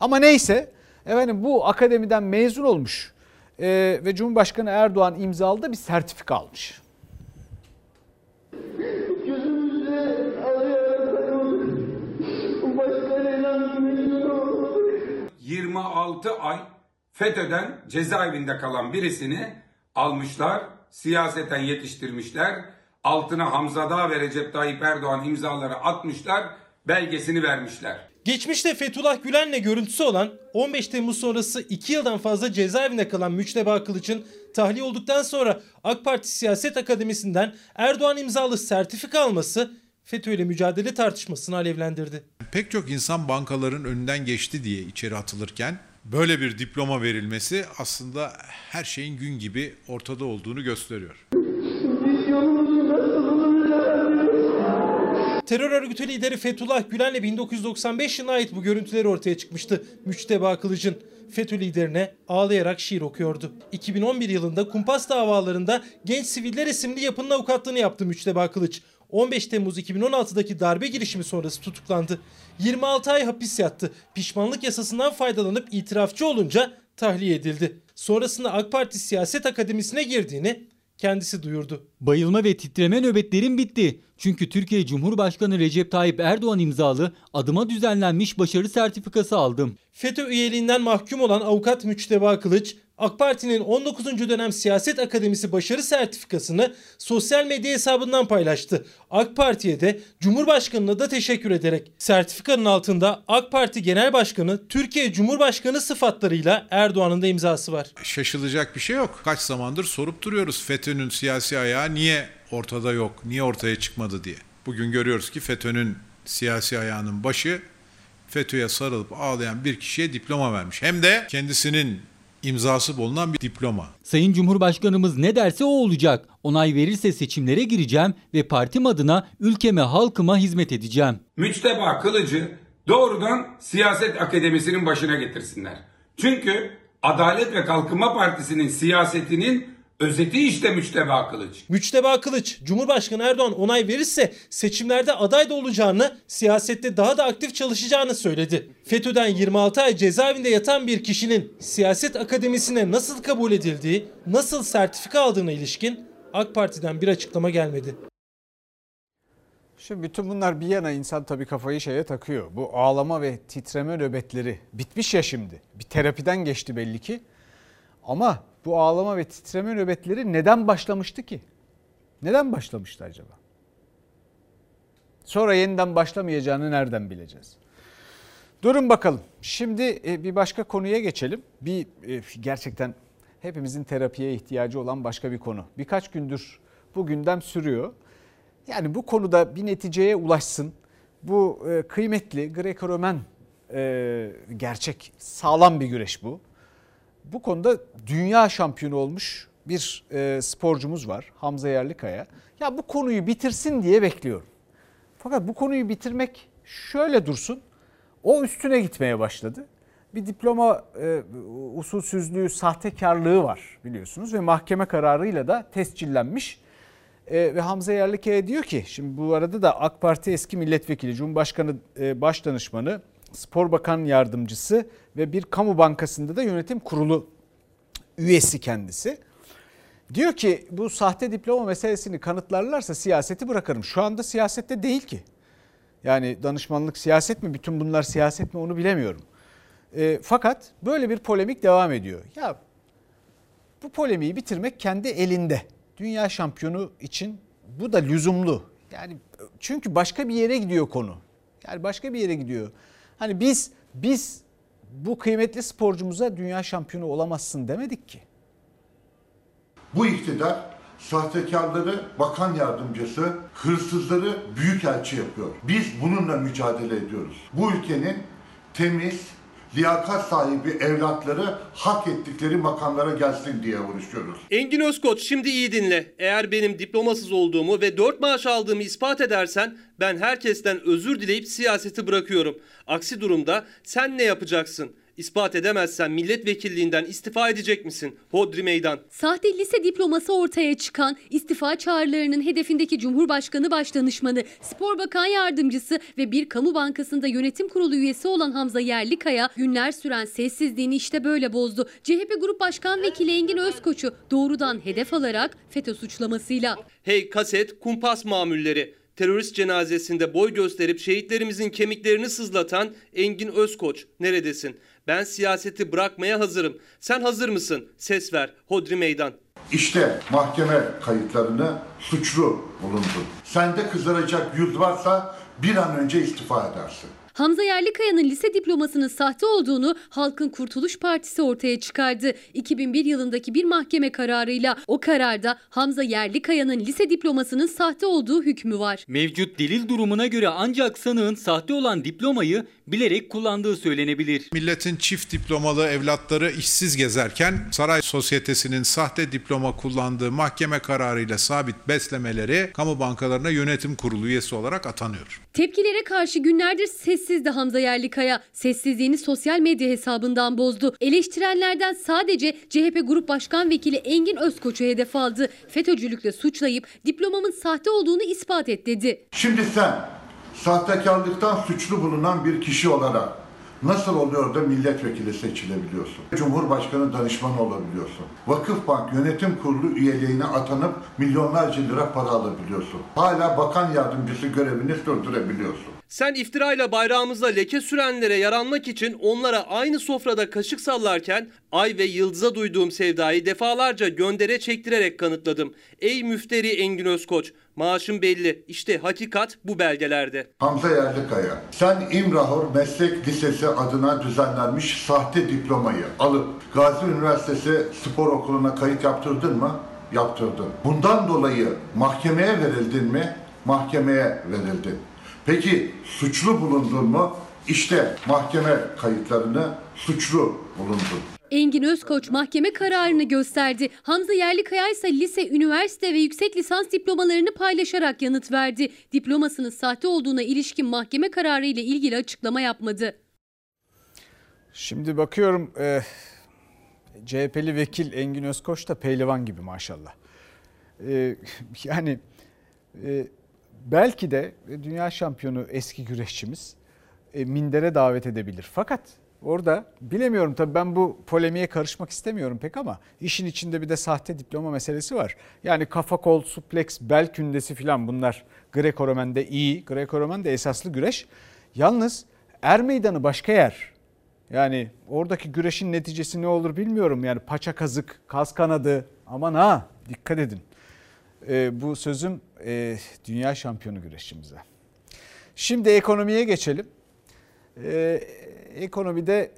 Ama neyse efendim bu akademiden mezun olmuş e, ve Cumhurbaşkanı Erdoğan imzaladı bir sertifika almış. 26 ay FETÖ'den cezaevinde kalan birisini almışlar, siyaseten yetiştirmişler, altına Hamza Dağ ve Recep Tayyip Erdoğan imzaları atmışlar, belgesini vermişler. Geçmişte Fethullah Gülen'le görüntüsü olan 15 Temmuz sonrası 2 yıldan fazla cezaevinde kalan Müçteba Kılıç'ın tahliye olduktan sonra AK Parti Siyaset Akademisi'nden Erdoğan imzalı sertifika alması FETÖ ile mücadele tartışmasını alevlendirdi. Pek çok insan bankaların önünden geçti diye içeri atılırken böyle bir diploma verilmesi aslında her şeyin gün gibi ortada olduğunu gösteriyor. Terör örgütü lideri Fethullah Gülen'le 1995 yılına ait bu görüntüleri ortaya çıkmıştı. Müçteba Kılıç'ın FETÖ liderine ağlayarak şiir okuyordu. 2011 yılında kumpas davalarında Genç Siviller isimli yapının avukatlığını yaptı Müçteba Kılıç. 15 Temmuz 2016'daki darbe girişimi sonrası tutuklandı. 26 ay hapis yattı. Pişmanlık yasasından faydalanıp itirafçı olunca tahliye edildi. Sonrasında AK Parti Siyaset Akademisi'ne girdiğini kendisi duyurdu. Bayılma ve titreme nöbetlerim bitti. Çünkü Türkiye Cumhurbaşkanı Recep Tayyip Erdoğan imzalı adıma düzenlenmiş başarı sertifikası aldım. FETÖ üyeliğinden mahkum olan avukat Müçteba Kılıç, AK Parti'nin 19. dönem Siyaset Akademisi başarı sertifikasını sosyal medya hesabından paylaştı. AK Parti'ye de Cumhurbaşkanı'na da teşekkür ederek. Sertifikanın altında AK Parti Genel Başkanı Türkiye Cumhurbaşkanı sıfatlarıyla Erdoğan'ın da imzası var. Şaşılacak bir şey yok. Kaç zamandır sorup duruyoruz FETÖ'nün siyasi ayağı niye ortada yok, niye ortaya çıkmadı diye. Bugün görüyoruz ki FETÖ'nün siyasi ayağının başı FETÖ'ye sarılıp ağlayan bir kişiye diploma vermiş. Hem de kendisinin imzası bulunan bir diploma. Sayın Cumhurbaşkanımız ne derse o olacak. Onay verirse seçimlere gireceğim ve partim adına ülkeme halkıma hizmet edeceğim. Müçteba Kılıcı doğrudan siyaset akademisinin başına getirsinler. Çünkü Adalet ve Kalkınma Partisi'nin siyasetinin özeti işte Müçteba Kılıç. Müçteba Kılıç, Cumhurbaşkanı Erdoğan onay verirse seçimlerde aday da olacağını, siyasette daha da aktif çalışacağını söyledi. FETÖ'den 26 ay cezaevinde yatan bir kişinin siyaset akademisine nasıl kabul edildiği, nasıl sertifika aldığına ilişkin AK Parti'den bir açıklama gelmedi. Şimdi bütün bunlar bir yana insan tabii kafayı şeye takıyor. Bu ağlama ve titreme nöbetleri bitmiş ya şimdi. Bir terapiden geçti belli ki. Ama bu ağlama ve titreme nöbetleri neden başlamıştı ki? Neden başlamıştı acaba? Sonra yeniden başlamayacağını nereden bileceğiz? Durun bakalım. Şimdi e, bir başka konuya geçelim. Bir e, gerçekten hepimizin terapiye ihtiyacı olan başka bir konu. Birkaç gündür bu gündem sürüyor. Yani bu konuda bir neticeye ulaşsın. Bu e, kıymetli Greco-Romen gerçek sağlam bir güreş bu. Bu konuda dünya şampiyonu olmuş bir e, sporcumuz var Hamza Yerlikaya. Ya bu konuyu bitirsin diye bekliyorum. Fakat bu konuyu bitirmek şöyle dursun. O üstüne gitmeye başladı. Bir diploma e, usulsüzlüğü, sahtekarlığı var biliyorsunuz ve mahkeme kararıyla da tescillenmiş. E, ve Hamza Yerlikaya diyor ki şimdi bu arada da AK Parti eski milletvekili, Cumhurbaşkanı e, Başdanışmanı Spor Bakan Yardımcısı ve bir kamu bankasında da yönetim kurulu üyesi kendisi. Diyor ki bu sahte diploma meselesini kanıtlarlarsa siyaseti bırakırım. Şu anda siyasette değil ki. Yani danışmanlık siyaset mi bütün bunlar siyaset mi onu bilemiyorum. E, fakat böyle bir polemik devam ediyor. Ya bu polemiği bitirmek kendi elinde. Dünya şampiyonu için bu da lüzumlu. Yani çünkü başka bir yere gidiyor konu. Yani başka bir yere gidiyor. Hani biz biz bu kıymetli sporcumuza dünya şampiyonu olamazsın demedik ki. Bu iktidar sahtekarları bakan yardımcısı, hırsızları büyük elçi yapıyor. Biz bununla mücadele ediyoruz. Bu ülkenin temiz, liyakat sahibi evlatları hak ettikleri makamlara gelsin diye uğraşıyoruz. Engin Özkoç şimdi iyi dinle. Eğer benim diplomasız olduğumu ve 4 maaş aldığımı ispat edersen ben herkesten özür dileyip siyaseti bırakıyorum. Aksi durumda sen ne yapacaksın? İspat edemezsen milletvekilliğinden istifa edecek misin? Hodri meydan. Sahte lise diploması ortaya çıkan istifa çağrılarının hedefindeki Cumhurbaşkanı Başdanışmanı, Spor Bakan Yardımcısı ve bir kamu bankasında yönetim kurulu üyesi olan Hamza Yerlikaya günler süren sessizliğini işte böyle bozdu. CHP Grup Başkan Vekili Engin Özkoç'u doğrudan hedef alarak FETÖ suçlamasıyla. Hey kaset kumpas mamulleri. Terörist cenazesinde boy gösterip şehitlerimizin kemiklerini sızlatan Engin Özkoç neredesin? Ben siyaseti bırakmaya hazırım. Sen hazır mısın? Ses ver. Hodri meydan. İşte mahkeme kayıtlarını suçlu bulundun. Sende kızaracak yüz varsa bir an önce istifa edersin. Hamza Yerlikaya'nın lise diplomasının sahte olduğunu Halkın Kurtuluş Partisi ortaya çıkardı. 2001 yılındaki bir mahkeme kararıyla o kararda Hamza Yerlikaya'nın lise diplomasının sahte olduğu hükmü var. Mevcut delil durumuna göre ancak sanığın sahte olan diplomayı bilerek kullandığı söylenebilir. Milletin çift diplomalı evlatları işsiz gezerken saray sosyetesinin sahte diploma kullandığı mahkeme kararıyla sabit beslemeleri kamu bankalarına yönetim kurulu üyesi olarak atanıyor. Tepkilere karşı günlerdir sessizdi Hamza Yerlikaya. Sessizliğini sosyal medya hesabından bozdu. Eleştirenlerden sadece CHP Grup Başkan Vekili Engin Özkoç'u hedef aldı. FETÖ'cülükle suçlayıp diplomamın sahte olduğunu ispat et dedi. Şimdi sen sahtekarlıktan suçlu bulunan bir kişi olarak nasıl oluyor da milletvekili seçilebiliyorsun? Cumhurbaşkanı danışmanı olabiliyorsun. Vakıfbank yönetim kurulu üyeliğine atanıp milyonlarca lira para alabiliyorsun. Hala bakan yardımcısı görevini sürdürebiliyorsun. Sen iftirayla bayrağımıza leke sürenlere yaranmak için onlara aynı sofrada kaşık sallarken ay ve yıldıza duyduğum sevdayı defalarca göndere çektirerek kanıtladım. Ey müfteri Engin Özkoç, maaşın belli. İşte hakikat bu belgelerde. Hamza Yerlikaya, sen İmrahor Meslek Lisesi adına düzenlenmiş sahte diplomayı alıp Gazi Üniversitesi Spor Okulu'na kayıt yaptırdın mı? Yaptırdın. Bundan dolayı mahkemeye verildin mi? Mahkemeye verildin. Peki suçlu bulundun mu? İşte mahkeme kayıtlarını suçlu bulundun. Engin Özkoç mahkeme kararını gösterdi. Hamza Yerlikaya ise lise, üniversite ve yüksek lisans diplomalarını paylaşarak yanıt verdi. Diplomasının sahte olduğuna ilişkin mahkeme kararı ile ilgili açıklama yapmadı. Şimdi bakıyorum e, CHP'li vekil Engin Özkoç da pehlivan gibi maşallah. E, [laughs] yani e, belki de dünya şampiyonu eski güreşçimiz e, mindere davet edebilir. Fakat orada bilemiyorum tabii ben bu polemiğe karışmak istemiyorum pek ama işin içinde bir de sahte diploma meselesi var. Yani kafa kol, suplex, bel kündesi filan bunlar Greco-Romen'de iyi. Greco-Romen de esaslı güreş. Yalnız er meydanı başka yer. Yani oradaki güreşin neticesi ne olur bilmiyorum. Yani paça kazık, kas kanadı aman ha dikkat edin. Ee, bu sözüm e, dünya şampiyonu güreşçimize. Şimdi ekonomiye geçelim. Ee, ekonomide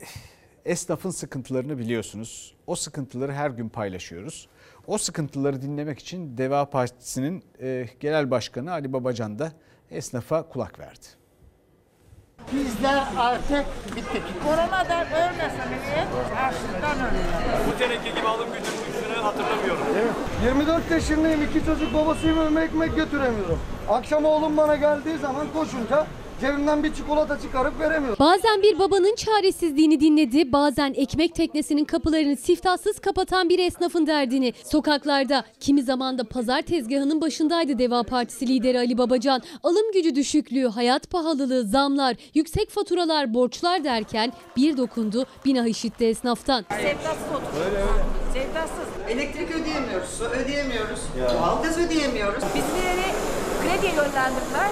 esnafın sıkıntılarını biliyorsunuz. O sıkıntıları her gün paylaşıyoruz. O sıkıntıları dinlemek için Deva Partisi'nin e, genel başkanı Ali Babacan da esnafa kulak verdi. Bizler artık bittik. Koronadan ölmeseniz açlıktan ölüyorlar. Bu seneki gibi alım gücünün düştüğünü hatırlamıyorum. Evet. 24 yaşındayım. iki çocuk babasıyım önüme ekmek götüremiyorum. Akşam oğlum bana geldiği zaman koşunca cebimden bir çikolata çıkarıp veremiyorum. Bazen bir babanın çaresizliğini dinledi, bazen ekmek teknesinin kapılarını siftahsız kapatan bir esnafın derdini. Sokaklarda, kimi zaman da pazar tezgahının başındaydı Deva Partisi lideri Ali Babacan. Alım gücü düşüklüğü, hayat pahalılığı, zamlar, yüksek faturalar, borçlar derken bir dokundu, bina işitti esnaftan. Sevdasız oturuyoruz. Öyle öyle. Sevdasız. Elektrik ödeyemiyoruz, su ödeyemiyoruz, doğalgaz ödeyemiyoruz. Bizleri krediye yönlendirdiler.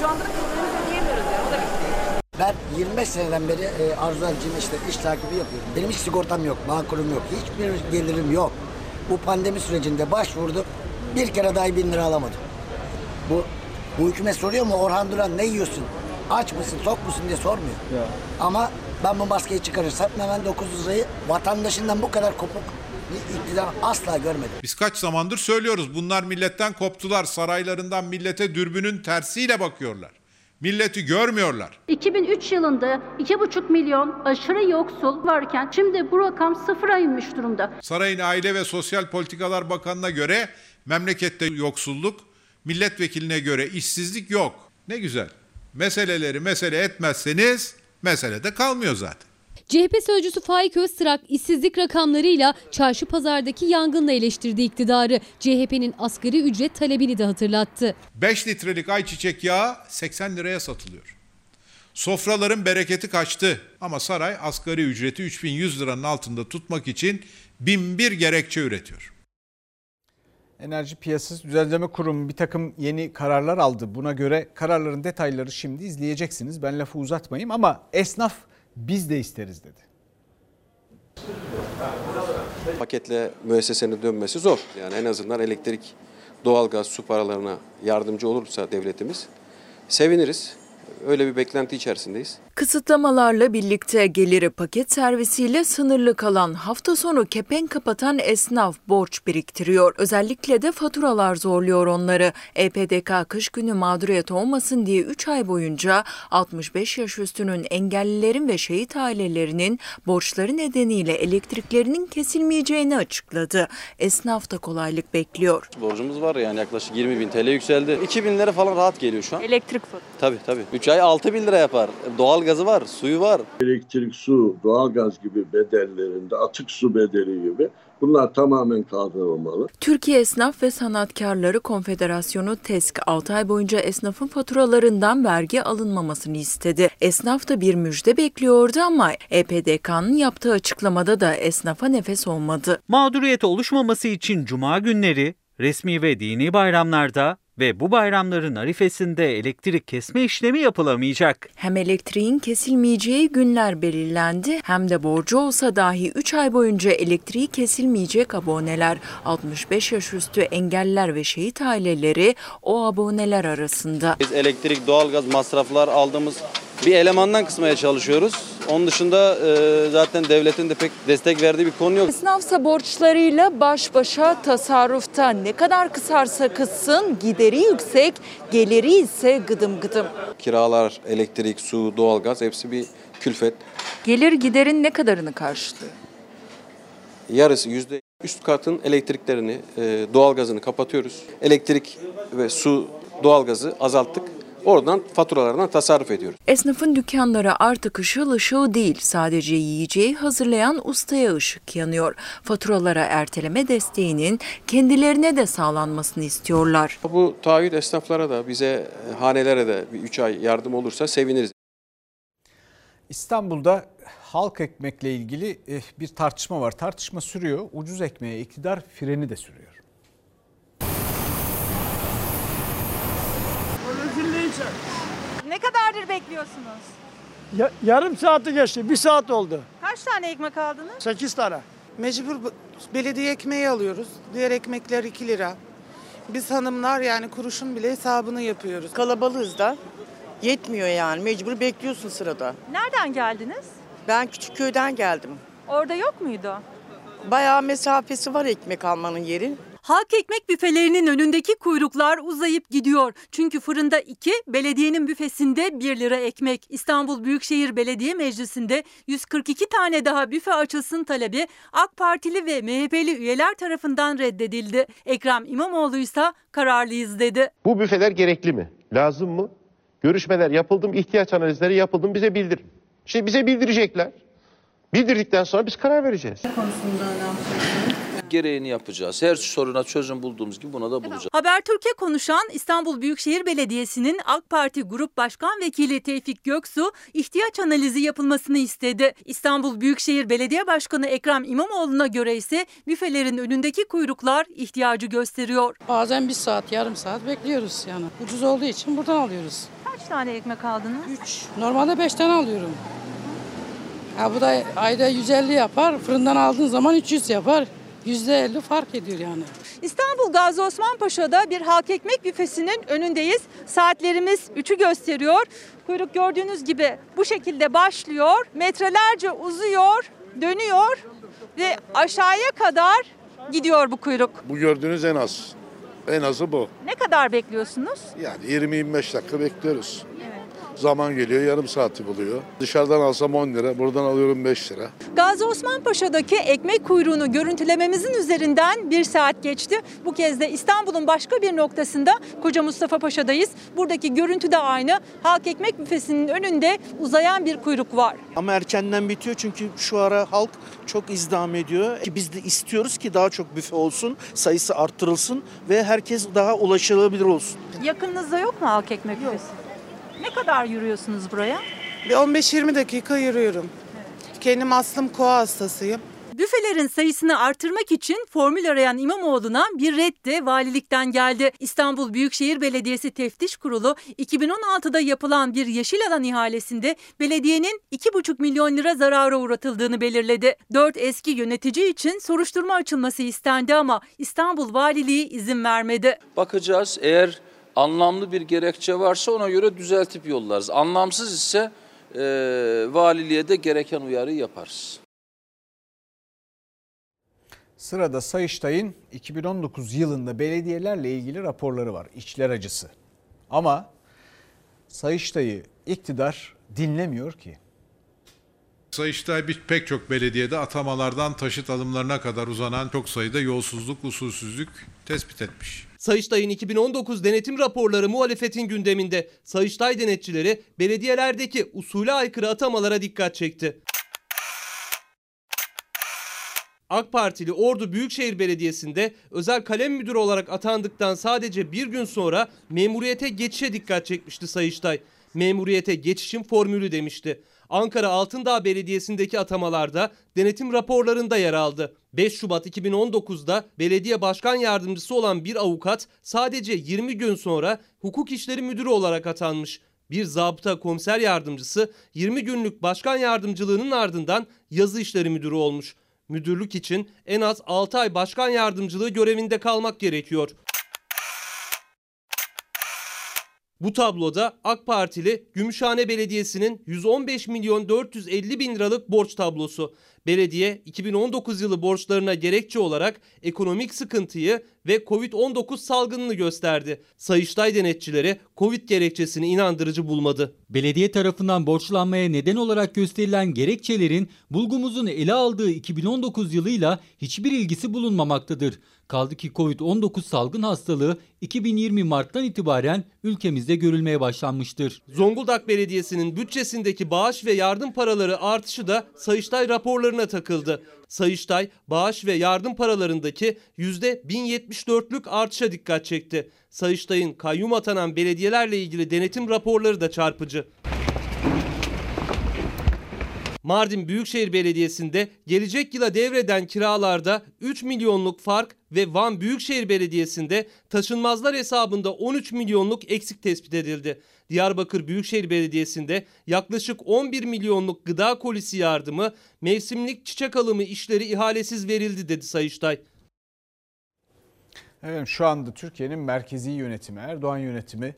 Şu anda da kredilerimizi ödeyemiyoruz yani. O da bitti. Ben 25 seneden beri e, arzularcıyım işte iş takibi yapıyorum. Benim hiç sigortam yok, bankolum yok, hiçbir gelirim yok. Bu pandemi sürecinde başvurdum, bir kere dahi bin lira alamadım. Bu, bu hükümet soruyor mu Orhan Duran ne yiyorsun, aç mısın, tok musun diye sormuyor. Ya. Ama ben bu maskeyi çıkarırsam hemen 900 lirayı vatandaşından bu kadar kopuk bir iktidar asla görmedim. Biz kaç zamandır söylüyoruz bunlar milletten koptular saraylarından millete dürbünün tersiyle bakıyorlar. Milleti görmüyorlar. 2003 yılında 2,5 milyon aşırı yoksul varken şimdi bu rakam sıfıra inmiş durumda. Sarayın Aile ve Sosyal Politikalar Bakanı'na göre memlekette yoksulluk, milletvekiline göre işsizlik yok. Ne güzel. Meseleleri mesele etmezseniz mesele de kalmıyor zaten. CHP sözcüsü Faik Öztrak işsizlik rakamlarıyla çarşı pazardaki yangınla eleştirdi iktidarı. CHP'nin asgari ücret talebini de hatırlattı. 5 litrelik ayçiçek yağı 80 liraya satılıyor. Sofraların bereketi kaçtı ama saray asgari ücreti 3100 liranın altında tutmak için binbir gerekçe üretiyor. Enerji Piyasası Düzenleme Kurumu bir takım yeni kararlar aldı. Buna göre kararların detayları şimdi izleyeceksiniz. Ben lafı uzatmayayım ama esnaf biz de isteriz dedi. Paketle müessesenin dönmesi zor. Yani en azından elektrik, doğalgaz, su paralarına yardımcı olursa devletimiz seviniriz. Öyle bir beklenti içerisindeyiz. Kısıtlamalarla birlikte geliri paket servisiyle sınırlı kalan hafta sonu kepenk kapatan esnaf borç biriktiriyor. Özellikle de faturalar zorluyor onları. EPDK kış günü mağduriyet olmasın diye 3 ay boyunca 65 yaş üstünün engellilerin ve şehit ailelerinin borçları nedeniyle elektriklerinin kesilmeyeceğini açıkladı. Esnaf da kolaylık bekliyor. Borcumuz var yani yaklaşık 20 bin TL yükseldi. 2 bin lira falan rahat geliyor şu an. Elektrik faturası. Tabii tabii. 3 ay 6 bin lira yapar. Doğal gazı var, suyu var. Elektrik, su, doğalgaz gibi bedellerinde, atık su bedeli gibi bunlar tamamen kaldırılmalı. Türkiye Esnaf ve Sanatkarları Konfederasyonu TESK 6 ay boyunca esnafın faturalarından vergi alınmamasını istedi. Esnaf da bir müjde bekliyordu ama EPDK'nın yaptığı açıklamada da esnafa nefes olmadı. Mağduriyet oluşmaması için cuma günleri, resmi ve dini bayramlarda ve bu bayramların arifesinde elektrik kesme işlemi yapılamayacak. Hem elektriğin kesilmeyeceği günler belirlendi hem de borcu olsa dahi 3 ay boyunca elektriği kesilmeyecek aboneler 65 yaş üstü engelliler ve şehit aileleri o aboneler arasında. Biz elektrik, doğalgaz masraflar aldığımız bir elemandan kısmaya çalışıyoruz. Onun dışında e, zaten devletin de pek destek verdiği bir konu yok. Esnafsa borçlarıyla baş başa tasarrufta ne kadar kısarsa kıssın gideri yüksek, geliri ise gıdım gıdım. Kiralar, elektrik, su, doğalgaz hepsi bir külfet. Gelir giderin ne kadarını karşılıyor? Yarısı yüzde üst katın elektriklerini, e, doğalgazını kapatıyoruz. Elektrik ve su, doğalgazı azalttık. Oradan faturalardan tasarruf ediyoruz. Esnafın dükkanları artık ışıl ışıl değil. Sadece yiyeceği hazırlayan ustaya ışık yanıyor. Faturalara erteleme desteğinin kendilerine de sağlanmasını istiyorlar. Bu taahhüt esnaflara da bize, hanelere de bir 3 ay yardım olursa seviniriz. İstanbul'da halk ekmekle ilgili eh, bir tartışma var. Tartışma sürüyor. Ucuz ekmeğe iktidar freni de sürüyor. Kadardır bekliyorsunuz? Ya- yarım saati geçti. Bir saat oldu. Kaç tane ekmek aldınız? 8 tane. Mecbur bu- belediye ekmeği alıyoruz. Diğer ekmekler 2 lira. Biz hanımlar yani kuruşun bile hesabını yapıyoruz. Kalabalığız da. Yetmiyor yani. Mecbur bekliyorsun sırada. Nereden geldiniz? Ben küçük köyden geldim. Orada yok muydu? Bayağı mesafesi var ekmek almanın yeri. Halk ekmek büfelerinin önündeki kuyruklar uzayıp gidiyor. Çünkü fırında 2, belediyenin büfesinde 1 lira ekmek. İstanbul Büyükşehir Belediye Meclisi'nde 142 tane daha büfe açılsın talebi AK Partili ve MHP'li üyeler tarafından reddedildi. Ekrem İmamoğlu ise kararlıyız dedi. Bu büfeler gerekli mi? Lazım mı? Görüşmeler yapıldı mı? İhtiyaç analizleri yapıldı mı? Bize bildirin. İşte bize bildirecekler. Bildirdikten sonra biz karar vereceğiz. Gereğini yapacağız. Her soruna çözüm bulduğumuz gibi buna da bulacağız. Habertürk'e konuşan İstanbul Büyükşehir Belediyesi'nin AK Parti Grup Başkan Vekili Tevfik Göksu ihtiyaç analizi yapılmasını istedi. İstanbul Büyükşehir Belediye Başkanı Ekrem İmamoğlu'na göre ise büfelerin önündeki kuyruklar ihtiyacı gösteriyor. Bazen bir saat, yarım saat bekliyoruz yani. Ucuz olduğu için buradan alıyoruz. Kaç tane ekmek aldınız? 3. Normalde 5 tane alıyorum. Ha bu da ayda 150 yapar. Fırından aldığın zaman 300 yapar. %50 fark ediyor yani. İstanbul Gazi Osman Paşa'da bir halk ekmek büfesinin önündeyiz. Saatlerimiz 3'ü gösteriyor. Kuyruk gördüğünüz gibi bu şekilde başlıyor. Metrelerce uzuyor, dönüyor ve aşağıya kadar gidiyor bu kuyruk. Bu gördüğünüz en az. En azı bu. Ne kadar bekliyorsunuz? Yani 20-25 dakika bekliyoruz. Zaman geliyor yarım saati buluyor. Dışarıdan alsam 10 lira, buradan alıyorum 5 lira. Gazi Osman Paşa'daki ekmek kuyruğunu görüntülememizin üzerinden bir saat geçti. Bu kez de İstanbul'un başka bir noktasında Koca Mustafa Paşa'dayız. Buradaki görüntü de aynı. Halk ekmek büfesinin önünde uzayan bir kuyruk var. Ama erkenden bitiyor çünkü şu ara halk çok izdiham ediyor. Ki Biz de istiyoruz ki daha çok büfe olsun, sayısı arttırılsın ve herkes daha ulaşılabilir olsun. Yakınınızda yok mu halk ekmek büfesi? Ne kadar yürüyorsunuz buraya? Bir 15-20 dakika yürüyorum. Kendim aslım koa hastasıyım. Büfelerin sayısını artırmak için formül arayan İmamoğlu'na bir red de valilikten geldi. İstanbul Büyükşehir Belediyesi Teftiş Kurulu 2016'da yapılan bir yeşil alan ihalesinde belediyenin 2,5 milyon lira zarara uğratıldığını belirledi. 4 eski yönetici için soruşturma açılması istendi ama İstanbul Valiliği izin vermedi. Bakacağız eğer anlamlı bir gerekçe varsa ona göre düzeltip yollarız. Anlamsız ise e, valiliğe de gereken uyarıyı yaparız. Sırada Sayıştay'ın 2019 yılında belediyelerle ilgili raporları var. İçler acısı. Ama Sayıştay'ı iktidar dinlemiyor ki. Sayıştay bir- pek çok belediyede atamalardan taşıt alımlarına kadar uzanan çok sayıda yolsuzluk, usulsüzlük tespit etmiş. Sayıştay'ın 2019 denetim raporları muhalefetin gündeminde. Sayıştay denetçileri belediyelerdeki usule aykırı atamalara dikkat çekti. AK Partili Ordu Büyükşehir Belediyesi'nde özel kalem müdürü olarak atandıktan sadece bir gün sonra memuriyete geçişe dikkat çekmişti Sayıştay. Memuriyete geçişin formülü demişti. Ankara Altındağ Belediyesi'ndeki atamalarda denetim raporlarında yer aldı. 5 Şubat 2019'da belediye başkan yardımcısı olan bir avukat sadece 20 gün sonra hukuk işleri müdürü olarak atanmış. Bir zabıta komiser yardımcısı 20 günlük başkan yardımcılığının ardından yazı işleri müdürü olmuş. Müdürlük için en az 6 ay başkan yardımcılığı görevinde kalmak gerekiyor. Bu tabloda AK Partili Gümüşhane Belediyesi'nin 115 milyon 450 bin liralık borç tablosu. Belediye 2019 yılı borçlarına gerekçe olarak ekonomik sıkıntıyı ve Covid-19 salgınını gösterdi. Sayıştay denetçileri Covid gerekçesini inandırıcı bulmadı. Belediye tarafından borçlanmaya neden olarak gösterilen gerekçelerin bulgumuzun ele aldığı 2019 yılıyla hiçbir ilgisi bulunmamaktadır. Kaldı ki Covid-19 salgın hastalığı 2020 Mart'tan itibaren ülkemizde görülmeye başlanmıştır. Zonguldak Belediyesi'nin bütçesindeki bağış ve yardım paraları artışı da Sayıştay raporlarına takıldı. Sayıştay bağış ve yardım paralarındaki %1074'lük artışa dikkat çekti. Sayıştay'ın kayyum atanan belediyelerle ilgili denetim raporları da çarpıcı. Mardin Büyükşehir Belediyesi'nde gelecek yıla devreden kiralarda 3 milyonluk fark ve Van Büyükşehir Belediyesi'nde taşınmazlar hesabında 13 milyonluk eksik tespit edildi. Diyarbakır Büyükşehir Belediyesi'nde yaklaşık 11 milyonluk gıda kolisi yardımı, mevsimlik çiçek alımı işleri ihalesiz verildi dedi Sayıştay. Evet, şu anda Türkiye'nin merkezi yönetimi, Erdoğan yönetimi,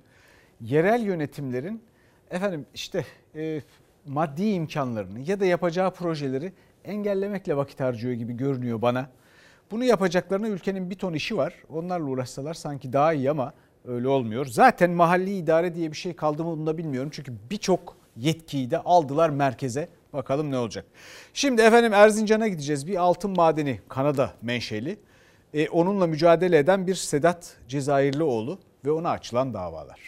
yerel yönetimlerin efendim işte e, maddi imkanlarını ya da yapacağı projeleri engellemekle vakit harcıyor gibi görünüyor bana. Bunu yapacaklarına ülkenin bir ton işi var. Onlarla uğraşsalar sanki daha iyi ama öyle olmuyor. Zaten mahalli idare diye bir şey kaldı mı bunu da bilmiyorum. Çünkü birçok yetkiyi de aldılar merkeze. Bakalım ne olacak. Şimdi efendim Erzincan'a gideceğiz. Bir altın madeni Kanada menşeli. E, onunla mücadele eden bir Sedat Cezayirlioğlu ve ona açılan davalar.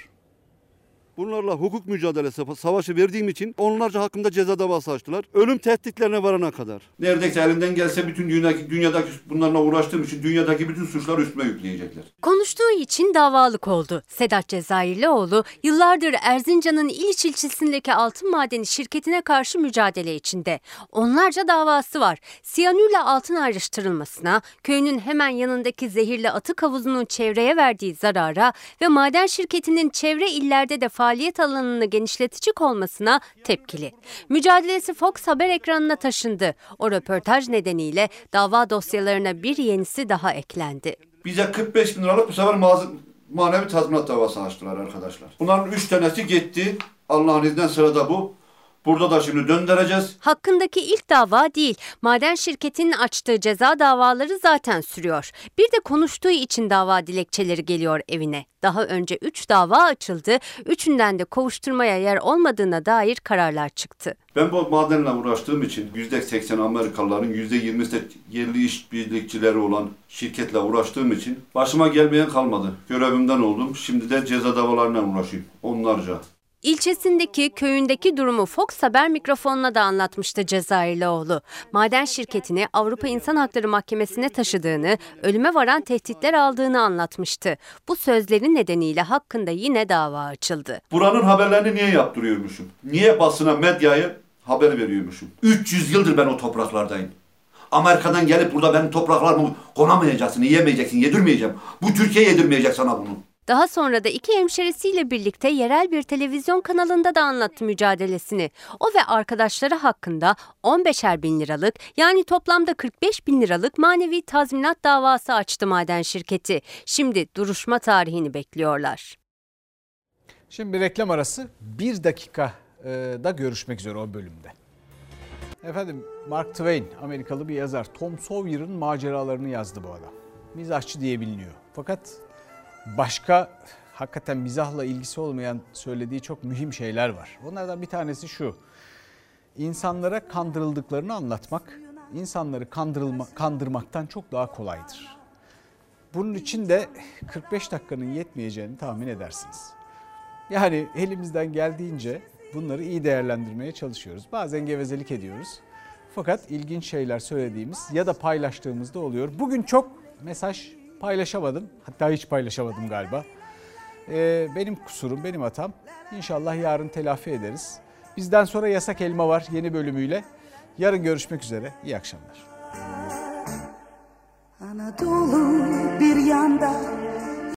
Bunlarla hukuk mücadelesi savaşı verdiğim için onlarca hakkında ceza davası açtılar. Ölüm tehditlerine varana kadar. Neredeyse elimden gelse bütün dünyadaki, dünyadaki bunlarla uğraştığım için dünyadaki bütün suçları üstüme yükleyecekler. Konuştuğu için davalık oldu. Sedat Cezayirlioğlu yıllardır Erzincan'ın İliç ilçesindeki altın madeni şirketine karşı mücadele içinde. Onlarca davası var. Siyanürle altın ayrıştırılmasına, köyünün hemen yanındaki zehirli atık havuzunun çevreye verdiği zarara ve maden şirketinin çevre illerde de faaliyet alanını genişletici olmasına tepkili. Mücadelesi Fox haber ekranına taşındı. O röportaj nedeniyle dava dosyalarına bir yenisi daha eklendi. Bize 45 bin liralık bu sefer mağaza, manevi tazminat davası açtılar arkadaşlar. Bunların 3 tanesi gitti. Allah'ın izniyle sırada bu. Burada da şimdi döndüreceğiz. Hakkındaki ilk dava değil. Maden şirketinin açtığı ceza davaları zaten sürüyor. Bir de konuştuğu için dava dilekçeleri geliyor evine. Daha önce 3 dava açıldı. Üçünden de kovuşturmaya yer olmadığına dair kararlar çıktı. Ben bu madenle uğraştığım için %80 Amerikalıların %20'si de yerli işbirlikçileri olan şirketle uğraştığım için başıma gelmeyen kalmadı. Görevimden oldum. Şimdi de ceza davalarına uğraşıyorum. Onlarca. İlçesindeki, köyündeki durumu Fox Haber mikrofonuna da anlatmıştı Cezayirlioğlu. Maden şirketini Avrupa İnsan Hakları Mahkemesi'ne taşıdığını, ölüme varan tehditler aldığını anlatmıştı. Bu sözleri nedeniyle hakkında yine dava açıldı. Buranın haberlerini niye yaptırıyormuşum? Niye basına, medyaya haber veriyormuşum? 300 yıldır ben o topraklardayım. Amerika'dan gelip burada benim topraklarımı konamayacaksın, yiyemeyeceksin, yedirmeyeceğim. Bu Türkiye yedirmeyecek sana bunu. Daha sonra da iki hemşerisiyle birlikte yerel bir televizyon kanalında da anlattı mücadelesini. O ve arkadaşları hakkında 15'er bin liralık yani toplamda 45 bin liralık manevi tazminat davası açtı maden şirketi. Şimdi duruşma tarihini bekliyorlar. Şimdi reklam arası bir dakika e, da görüşmek üzere o bölümde. Efendim Mark Twain Amerikalı bir yazar Tom Sawyer'ın maceralarını yazdı bu adam. Mizahçı diye biliniyor. Fakat başka hakikaten mizahla ilgisi olmayan söylediği çok mühim şeyler var. Onlardan bir tanesi şu. İnsanlara kandırıldıklarını anlatmak, insanları kandırılma, kandırmaktan çok daha kolaydır. Bunun için de 45 dakikanın yetmeyeceğini tahmin edersiniz. Yani elimizden geldiğince bunları iyi değerlendirmeye çalışıyoruz. Bazen gevezelik ediyoruz. Fakat ilginç şeyler söylediğimiz ya da paylaştığımızda oluyor. Bugün çok mesaj paylaşamadım. Hatta hiç paylaşamadım galiba. Ee, benim kusurum, benim hatam. İnşallah yarın telafi ederiz. Bizden sonra Yasak Elma var yeni bölümüyle. Yarın görüşmek üzere. İyi akşamlar. Anadolu bir yanda